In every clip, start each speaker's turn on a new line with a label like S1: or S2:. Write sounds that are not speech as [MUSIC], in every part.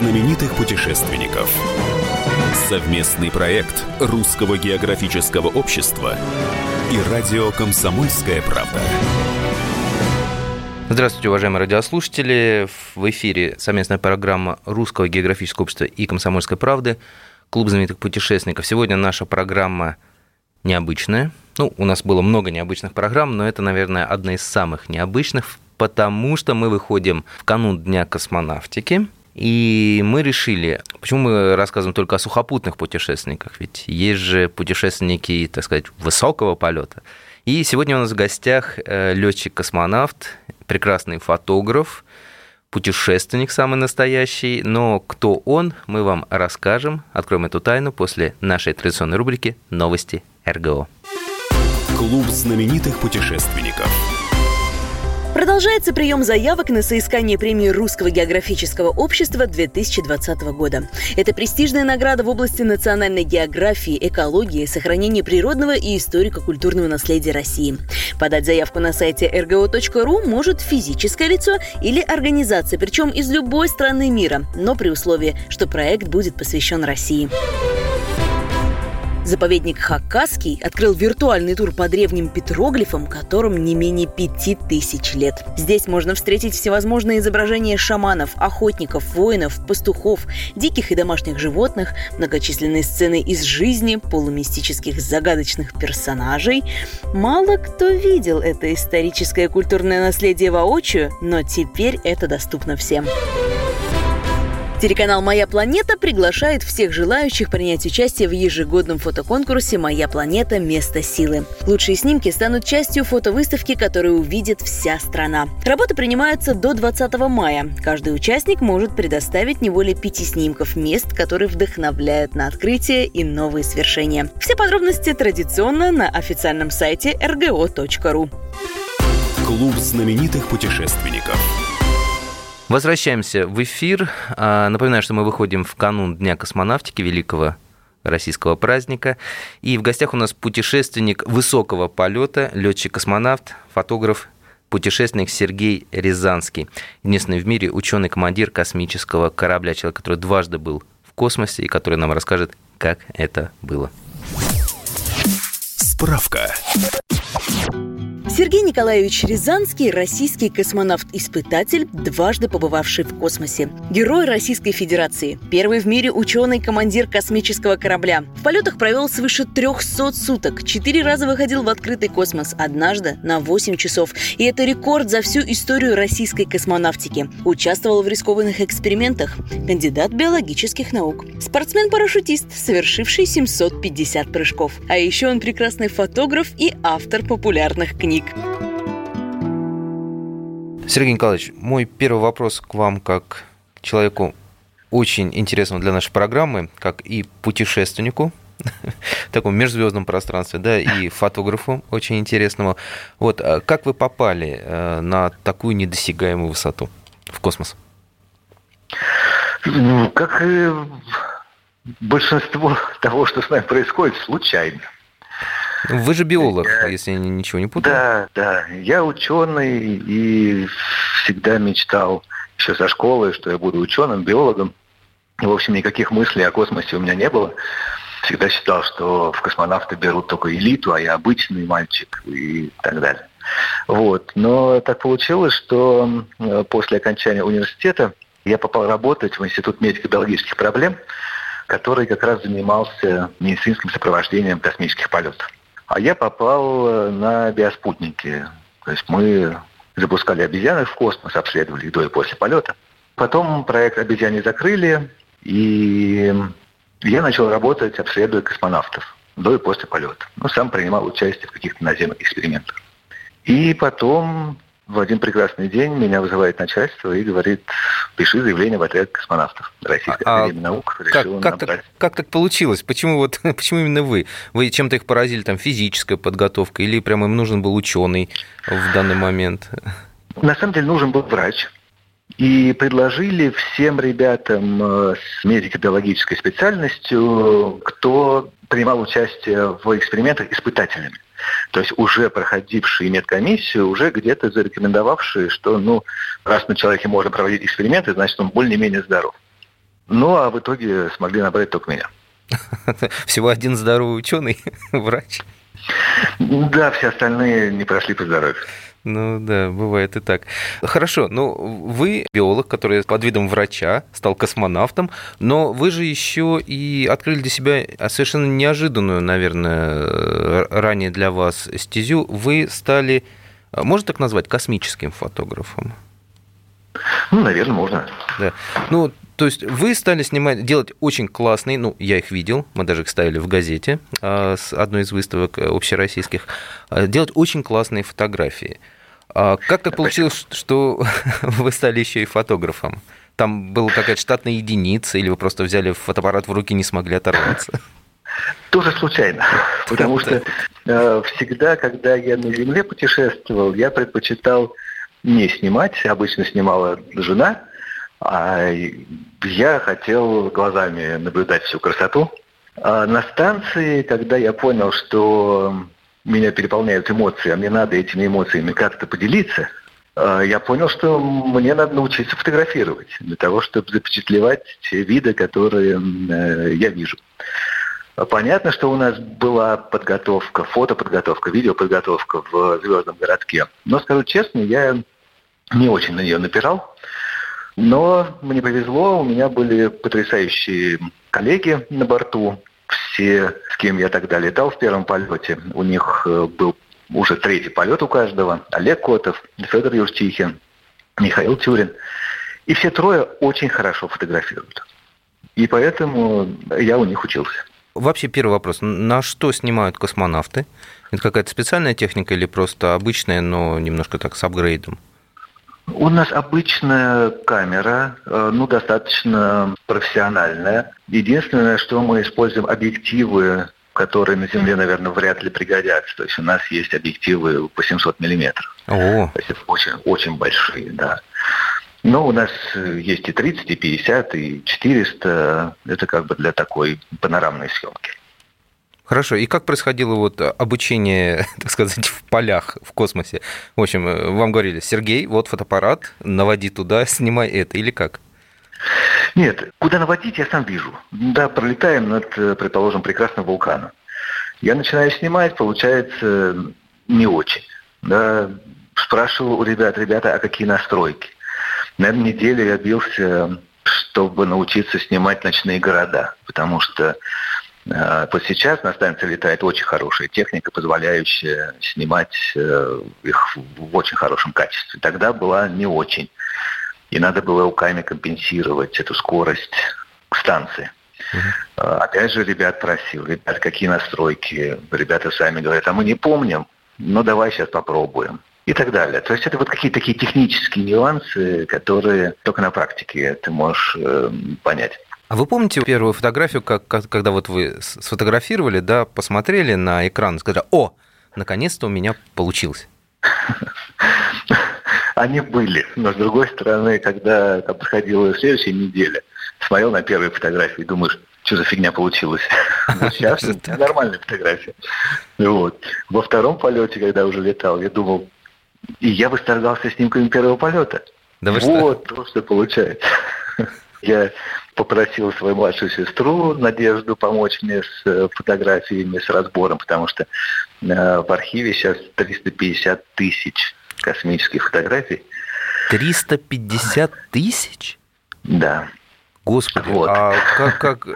S1: знаменитых путешественников. Совместный проект Русского географического общества и радио «Комсомольская правда».
S2: Здравствуйте, уважаемые радиослушатели. В эфире совместная программа Русского географического общества и «Комсомольской правды» Клуб знаменитых путешественников. Сегодня наша программа необычная. Ну, у нас было много необычных программ, но это, наверное, одна из самых необычных, потому что мы выходим в канун Дня космонавтики. И мы решили, почему мы рассказываем только о сухопутных путешественниках, ведь есть же путешественники, так сказать, высокого полета. И сегодня у нас в гостях э, летчик-космонавт, прекрасный фотограф, путешественник самый настоящий, но кто он, мы вам расскажем, откроем эту тайну после нашей традиционной рубрики «Новости РГО».
S1: Клуб знаменитых путешественников.
S3: Продолжается прием заявок на соискание премии Русского географического общества 2020 года. Это престижная награда в области национальной географии, экологии, сохранения природного и историко-культурного наследия России. Подать заявку на сайте rgo.ru может физическое лицо или организация, причем из любой страны мира, но при условии, что проект будет посвящен России. Заповедник Хакасский открыл виртуальный тур по древним петроглифам, которым не менее пяти тысяч лет. Здесь можно встретить всевозможные изображения шаманов, охотников, воинов, пастухов, диких и домашних животных, многочисленные сцены из жизни, полумистических загадочных персонажей. Мало кто видел это историческое культурное наследие воочию, но теперь это доступно всем. Телеканал «Моя планета» приглашает всех желающих принять участие в ежегодном фотоконкурсе «Моя планета. Место силы». Лучшие снимки станут частью фотовыставки, которую увидит вся страна. Работы принимаются до 20 мая. Каждый участник может предоставить не более пяти снимков мест, которые вдохновляют на открытие и новые свершения. Все подробности традиционно на официальном сайте rgo.ru.
S1: Клуб знаменитых путешественников.
S2: Возвращаемся в эфир. А, напоминаю, что мы выходим в канун Дня космонавтики, великого российского праздника. И в гостях у нас путешественник высокого полета, летчик-космонавт, фотограф, путешественник Сергей Рязанский. Единственный в мире ученый-командир космического корабля, человек, который дважды был в космосе и который нам расскажет, как это было.
S1: Справка.
S3: Сергей Николаевич Рязанский – российский космонавт-испытатель, дважды побывавший в космосе. Герой Российской Федерации. Первый в мире ученый-командир космического корабля. В полетах провел свыше 300 суток. Четыре раза выходил в открытый космос, однажды на 8 часов. И это рекорд за всю историю российской космонавтики. Участвовал в рискованных экспериментах. Кандидат биологических наук. Спортсмен-парашютист, совершивший 750 прыжков. А еще он прекрасный фотограф и автор популярных книг.
S2: Сергей Николаевич, мой первый вопрос к вам как к человеку очень интересному для нашей программы, как и путешественнику [LAUGHS] в таком межзвездном пространстве, да, и [LAUGHS] фотографу очень интересному. Вот а как вы попали э, на такую недосягаемую высоту в космос?
S4: Ну, как и большинство [LAUGHS] того, что с нами происходит, случайно.
S2: Вы же биолог, я, если я ничего не путаю.
S4: Да, да. Я ученый и всегда мечтал еще со школы, что я буду ученым, биологом. В общем, никаких мыслей о космосе у меня не было. Всегда считал, что в космонавты берут только элиту, а я обычный мальчик и так далее. Вот. Но так получилось, что после окончания университета я попал работать в Институт медико-биологических проблем, который как раз занимался медицинским сопровождением космических полетов. А я попал э, на биоспутники. То есть мы запускали обезьянок в космос, обследовали их до и после полета. Потом проект обезьяне закрыли, и я начал работать, обследуя космонавтов до и после полета. Ну, сам принимал участие в каких-то наземных экспериментах. И потом в один прекрасный день меня вызывает начальство и говорит, пиши заявление в отряд космонавтов Российской а, Академии Наук.
S2: Как, как, так, как так получилось? Почему, вот, [LAUGHS] почему именно вы? Вы чем-то их поразили, там, физическая подготовка, или прямо им нужен был ученый в данный момент? [LAUGHS]
S4: На самом деле нужен был врач. И предложили всем ребятам э, с медико-биологической специальностью, кто принимал участие в экспериментах испытателями. То есть уже проходившие медкомиссию, уже где-то зарекомендовавшие, что ну, раз на человеке можно проводить эксперименты, значит он более-менее здоров. Ну, а в итоге смогли набрать только меня. [LAUGHS]
S2: Всего один здоровый ученый, [LAUGHS] врач.
S4: Да, все остальные не прошли по здоровью.
S2: Ну да, бывает и так. Хорошо, ну вы биолог, который под видом врача стал космонавтом, но вы же еще и открыли для себя совершенно неожиданную, наверное, ранее для вас стезю. Вы стали, можно так назвать, космическим фотографом?
S4: Ну, наверное, можно.
S2: Да. Ну, то есть вы стали снимать, делать очень классные, ну, я их видел, мы даже их ставили в газете а, с одной из выставок э, общероссийских, а, делать очень классные фотографии. А как так получилось, что [LAUGHS] вы стали еще и фотографом? Там была какая-то штатная единица, или вы просто взяли фотоаппарат в руки и не смогли оторваться?
S4: Тоже случайно, [LAUGHS] потому что э, всегда, когда я на Земле путешествовал, я предпочитал не снимать, обычно снимала жена, а я хотел глазами наблюдать всю красоту. А на станции, когда я понял, что меня переполняют эмоции, а мне надо этими эмоциями как-то поделиться, а, я понял, что мне надо научиться фотографировать для того, чтобы запечатлевать те виды, которые э, я вижу. Понятно, что у нас была подготовка, фотоподготовка, видеоподготовка в «Звездном городке». Но, скажу честно, я не очень на нее напирал. Но мне повезло, у меня были потрясающие коллеги на борту. Все, с кем я тогда летал в первом полете, у них э, был уже третий полет у каждого. Олег Котов, Федор Юрчихин, Михаил Тюрин. И все трое очень хорошо фотографируют. И поэтому я у них учился.
S2: Вообще первый вопрос. На что снимают космонавты? Это какая-то специальная техника или просто обычная, но немножко так с апгрейдом?
S4: У нас обычная камера, э, ну, достаточно профессиональная. Единственное, что мы используем объективы, которые на Земле, наверное, вряд ли пригодятся. То есть у нас есть объективы 800 миллиметров. О. То есть это очень, очень большие, да. Но у нас есть и 30, и 50, и 400. Это как бы для такой панорамной съемки.
S2: Хорошо. И как происходило вот обучение, [LAUGHS] так сказать, в полях, в космосе? В общем, э, вам говорили, Сергей, вот фотоаппарат, наводи туда, [LAUGHS] снимай это, или как?
S4: Нет, куда наводить, я сам вижу. Да, пролетаем над, э, предположим, прекрасным вулканом. Я начинаю снимать, получается, не очень. Да, спрашивал у ребят, ребята, а какие настройки? Наверное, неделю я бился, чтобы научиться снимать ночные города, потому что вот сейчас на станции летает очень хорошая техника, позволяющая снимать э, их в очень хорошем качестве. Тогда была не очень. И надо было руками компенсировать эту скорость станции. Uh-huh. Опять же, ребят просил, ребят, какие настройки. Ребята сами говорят, а мы не помним, но давай сейчас попробуем. И так далее. То есть это вот какие-то такие технические нюансы, которые только на практике ты можешь э, понять.
S2: А вы помните первую фотографию, как, когда вот вы сфотографировали, да, посмотрели на экран и сказали, о, наконец-то у меня получилось? [LAUGHS]
S4: Они были, но с другой стороны, когда там проходила следующая неделя, смотрел на первые фотографии и думаешь, что за фигня получилась. Вот [LAUGHS] сейчас [LAUGHS] нормальная фотография. Вот. Во втором полете, когда уже летал, я думал, и я восторгался снимками первого полета. Да вот то, что получается. Я попросил свою младшую сестру Надежду помочь мне с э, фотографиями, с разбором, потому что э, в архиве сейчас 350 тысяч космических фотографий.
S2: 350 тысяч?
S4: Да.
S2: Господи, вот. а как, как...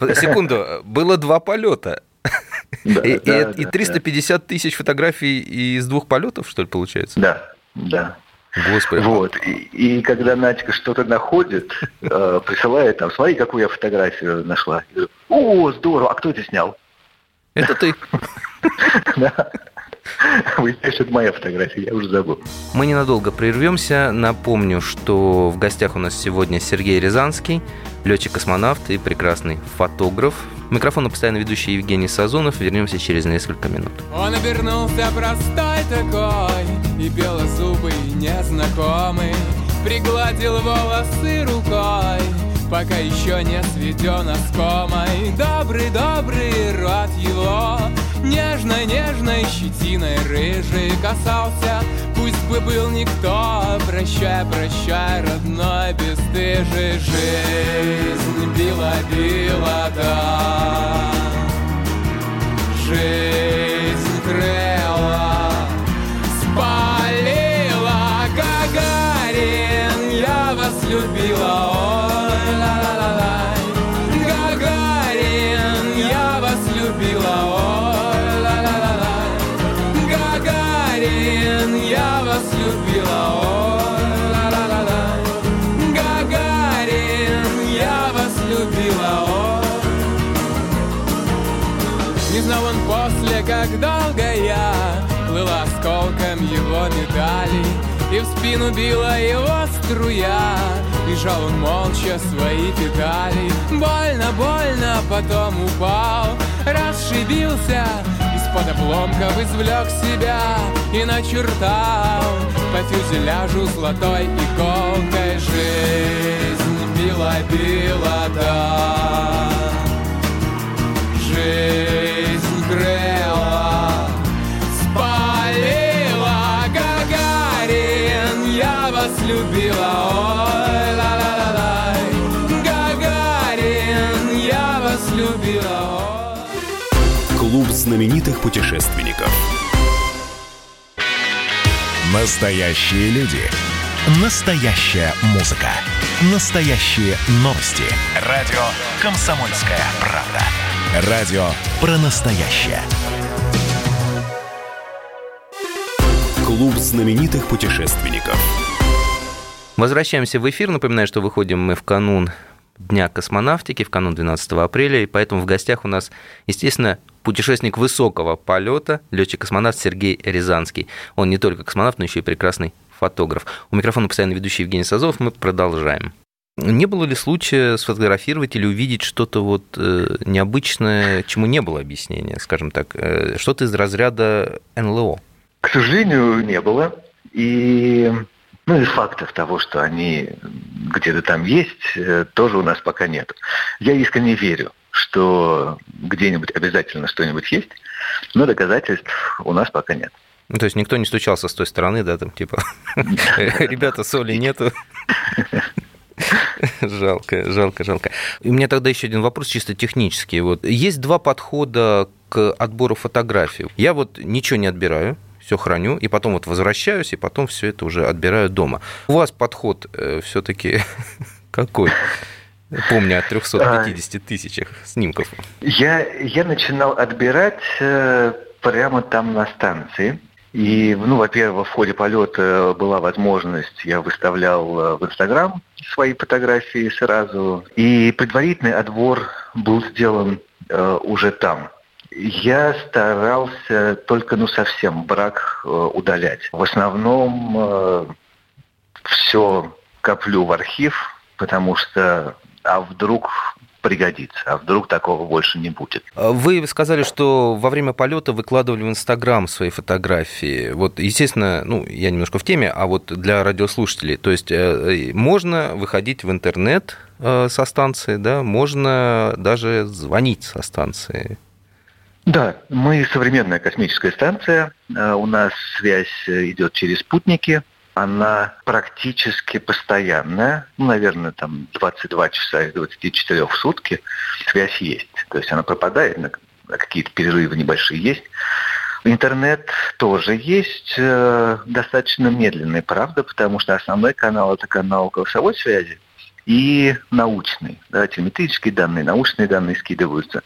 S2: [LAUGHS] Секунду, было два полета. Да, и, да, и, да, и 350 да. тысяч фотографий из двух полетов, что ли, получается?
S4: Да, да.
S2: Господи.
S4: Вот. И, и когда Надька что-то находит, [LAUGHS] э, присылает там, смотри, какую я фотографию нашла. говорю, О, здорово, а кто это снял?
S2: Это ты. [LAUGHS] [LAUGHS]
S4: Выясняешь, это моя фотография, я уже забыл.
S2: Мы ненадолго прервемся. Напомню, что в гостях у нас сегодня Сергей Рязанский, летчик-космонавт и прекрасный фотограф. Микрофон постоянно ведущий Евгений Сазонов. Вернемся через несколько минут.
S5: Он обернулся простой такой и белозубый незнакомый. Пригладил волосы рукой, пока еще не сведен оскомой. Добрый-добрый рот его, нежной-нежной щетиной рыжий касался. Пусть бы был никто Прощай, прощай, родной, бесстыжий Жизнь била-била, да. Жизнь крыла как долго я Плыла осколком его медалей И в спину била его струя Лежал он молча свои педали. Больно, больно, потом упал Расшибился из-под обломков извлек себя И начертал. По фюзеляжу золотой иголкой
S1: знаменитых путешественников.
S6: Настоящие люди. Настоящая музыка. Настоящие новости. Радио «Комсомольская правда». Радио про настоящее.
S1: Клуб знаменитых путешественников.
S2: Возвращаемся в эфир. Напоминаю, что выходим мы в канун Дня космонавтики, в канун 12 апреля, и поэтому в гостях у нас, естественно, путешественник высокого полета, летчик-космонавт Сергей Рязанский. Он не только космонавт, но еще и прекрасный фотограф. У микрофона постоянно ведущий Евгений Сазов. Мы продолжаем. Не было ли случая сфотографировать или увидеть что-то вот э, необычное, чему не было объяснения, скажем так, э, что-то из разряда НЛО?
S4: К сожалению, не было. И, ну, и фактов того, что они где-то там есть, э, тоже у нас пока нет. Я искренне верю, что где-нибудь обязательно что-нибудь есть, но доказательств у нас пока нет.
S2: Ну, то есть никто не стучался с той стороны, да, там типа, [LAUGHS] ребята, соли нету. Жалко, жалко, жалко. И у меня тогда еще один вопрос чисто технический. Вот есть два подхода к отбору фотографий. Я вот ничего не отбираю, все храню, и потом вот возвращаюсь, и потом все это уже отбираю дома. У вас подход все-таки [LAUGHS] какой? Помню о 350 тысячах снимков.
S4: Я, я начинал отбирать э, прямо там на станции. И, ну, во-первых, в ходе полета была возможность, я выставлял э, в Инстаграм свои фотографии сразу. И предварительный отбор был сделан э, уже там. Я старался только, ну, совсем брак э, удалять. В основном э, все коплю в архив, потому что, а вдруг пригодится, а вдруг такого больше не будет.
S2: Вы сказали, что во время полета выкладывали в Инстаграм свои фотографии. Вот, естественно, ну, я немножко в теме, а вот для радиослушателей, то есть э, можно выходить в интернет э, со станции, да, можно даже звонить со станции.
S4: Да, мы современная космическая станция. Э, У нас связь идет через спутники. Она практически постоянная. Ну, наверное, там 22 часа из 24 в сутки связь есть. То есть она пропадает, на какие-то перерывы небольшие есть. Интернет тоже есть, э, достаточно медленный, правда, потому что основной канал это канал голосовой связи и научный. Да, телеметрические данные, научные данные скидываются.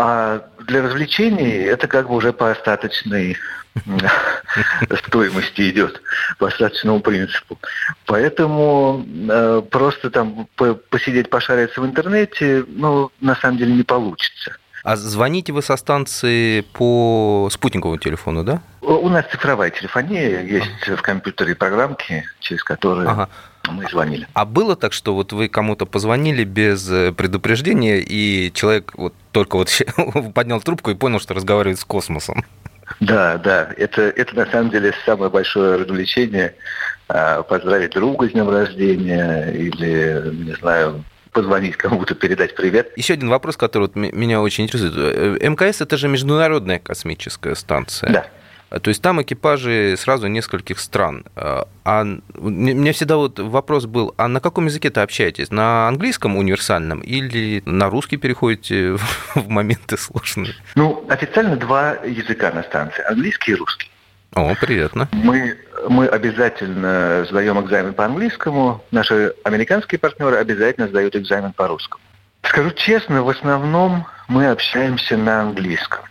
S4: А для развлечений это как бы уже по остаточной [LAUGHS] стоимости идет, по остаточному принципу. Поэтому э, просто там по посидеть, пошариться в интернете, ну, на самом деле не получится.
S2: А звоните вы со станции по спутниковому телефону, да?
S4: У нас цифровая телефония, есть в компьютере программки, через которые ага. мы звонили.
S2: А было так, что вот вы кому-то позвонили без предупреждения, и человек вот только вот [LAUGHS] поднял трубку и понял, что разговаривает с космосом?
S4: Да, да, это, это на самом деле самое большое развлечение. Поздравить друга с днем рождения или, не знаю, позвонить кому-то, передать привет.
S2: Еще один вопрос, который вот меня очень интересует. МКС – это же международная космическая станция.
S4: Да.
S2: То есть там экипажи сразу нескольких стран. А у меня всегда вот вопрос был, а на каком языке ты общаетесь? На английском универсальном или на русский переходите [LAUGHS] в моменты сложные?
S4: Ну, официально два языка на станции, английский и русский.
S2: О, приятно.
S4: Мы, мы обязательно сдаем экзамен по английскому, наши американские партнеры обязательно сдают экзамен по русскому. Скажу честно, в основном мы общаемся на английском.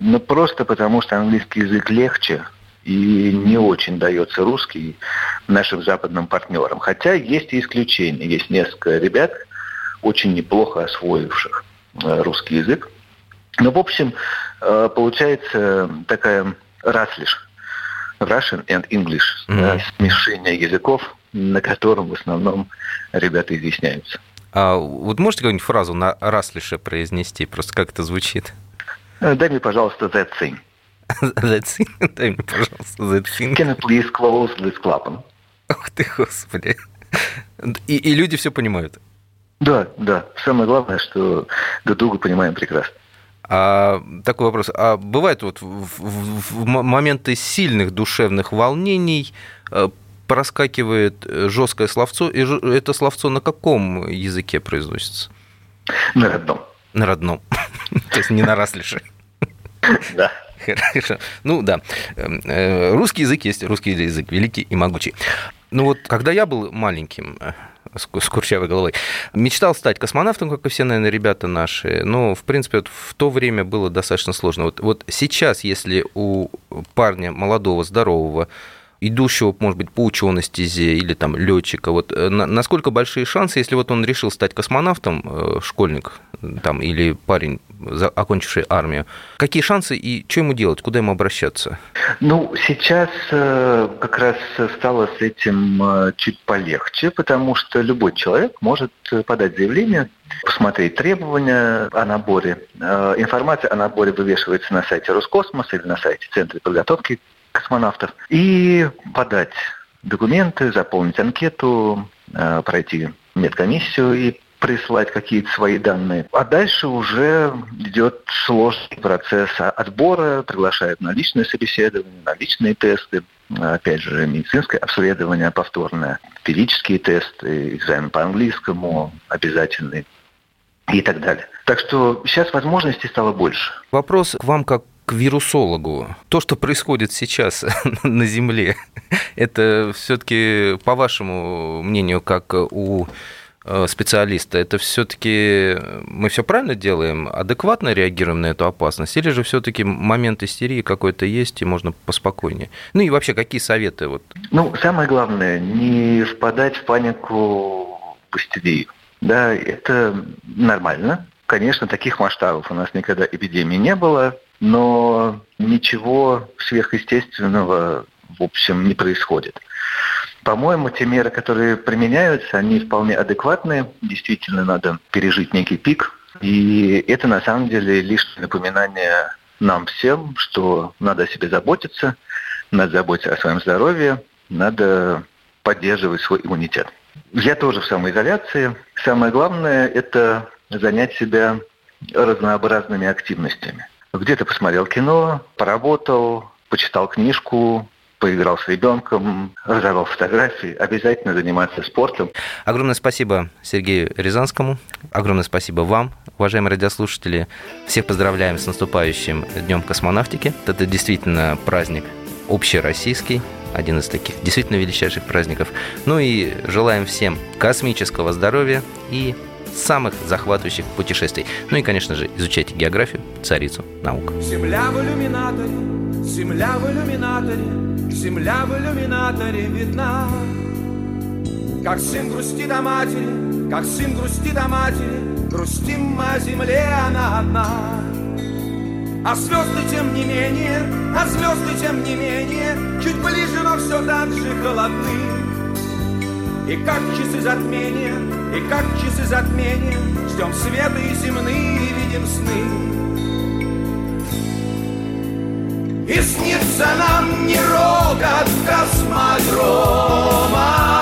S4: Ну, просто потому, что английский язык легче и не очень дается русский нашим западным партнерам. Хотя есть и исключения. Есть несколько ребят, очень неплохо освоивших э, русский язык. Но, в общем, э, получается такая раслиш. Russian and English. Mm-hmm. Да, смешение языков, на котором в основном ребята изъясняются.
S2: А вот можете какую-нибудь фразу на раслише произнести? Просто как это звучит?
S4: Э, дай мне, пожалуйста, that thing. [LAUGHS]
S2: that thing? Дай мне, пожалуйста, that thing.
S4: Can you please close this клапан?
S2: Ух ты, господи. И, и люди все понимают?
S4: Да, да. Самое главное, что друг друга понимаем прекрасно.
S2: А, такой вопрос. А бывает вот в, в, в моменты сильных душевных волнений э, проскакивает жесткое словцо, и это словцо на каком языке произносится?
S4: На родном.
S2: На родном. [LAUGHS] То есть не на раслише.
S4: Да.
S2: Хорошо. Ну да. Эм, э, русский язык есть русский язык, великий и могучий. Ну вот, когда я был маленьким, с курчавой головой. Мечтал стать космонавтом, как и все, наверное, ребята наши. Но, в принципе, вот в то время было достаточно сложно. Вот, вот сейчас, если у парня молодого, здорового, идущего, может быть, по ученой стезе или там летчика, вот э, насколько большие шансы, если вот он решил стать космонавтом, э, школьник там или парень, окончивший армию, какие шансы и что ему делать, куда ему обращаться?
S4: Ну, сейчас э, как раз стало с этим чуть полегче, потому что любой человек может подать заявление, посмотреть требования о наборе. Информация о наборе вывешивается на сайте Роскосмоса или на сайте Центра подготовки космонавтов и подать документы, заполнить анкету, э, пройти медкомиссию и прислать какие-то свои данные. А дальше уже идет сложный процесс отбора, приглашают на личное собеседование, на личные тесты, опять же, медицинское обследование повторное, физические тесты, экзамен по английскому обязательный и так далее. Так что сейчас возможностей стало больше.
S2: Вопрос к вам как вирусологу. То, что происходит сейчас [LAUGHS] на Земле, [LAUGHS] это все-таки, по вашему мнению, как у э, специалиста, это все-таки мы все правильно делаем, адекватно реагируем на эту опасность, или же все-таки момент истерии какой-то есть и можно поспокойнее? Ну и вообще, какие советы? Вот?
S4: Ну, самое главное, не впадать в панику в истерию. Да, это нормально. Конечно, таких масштабов у нас никогда эпидемии не было но ничего сверхъестественного, в общем, не происходит. По-моему, те меры, которые применяются, они вполне адекватные. Действительно, надо пережить некий пик. И это, на самом деле, лишь напоминание нам всем, что надо о себе заботиться, надо заботиться о своем здоровье, надо поддерживать свой иммунитет. Я тоже в самоизоляции. Самое главное – это занять себя разнообразными активностями где-то посмотрел кино, поработал, почитал книжку, поиграл с ребенком, разорвал фотографии, обязательно заниматься спортом.
S2: Огромное спасибо Сергею Рязанскому, огромное спасибо вам, уважаемые радиослушатели. Всех поздравляем с наступающим Днем космонавтики. Это действительно праздник общероссийский, один из таких действительно величайших праздников. Ну и желаем всем космического здоровья и самых захватывающих путешествий. Ну и, конечно же, изучайте географию, царицу наук.
S5: Земля в иллюминаторе, земля в иллюминаторе, земля в иллюминаторе видна. Как сын грустит о матери, как сын грустит о матери, грустим мы о земле, она одна. А звезды тем не менее, а звезды тем не менее, чуть ближе, но все так же холодны. И как часы затмения, и как часы затмения Ждем света и земные видим сны. И снится нам не рогот космодрома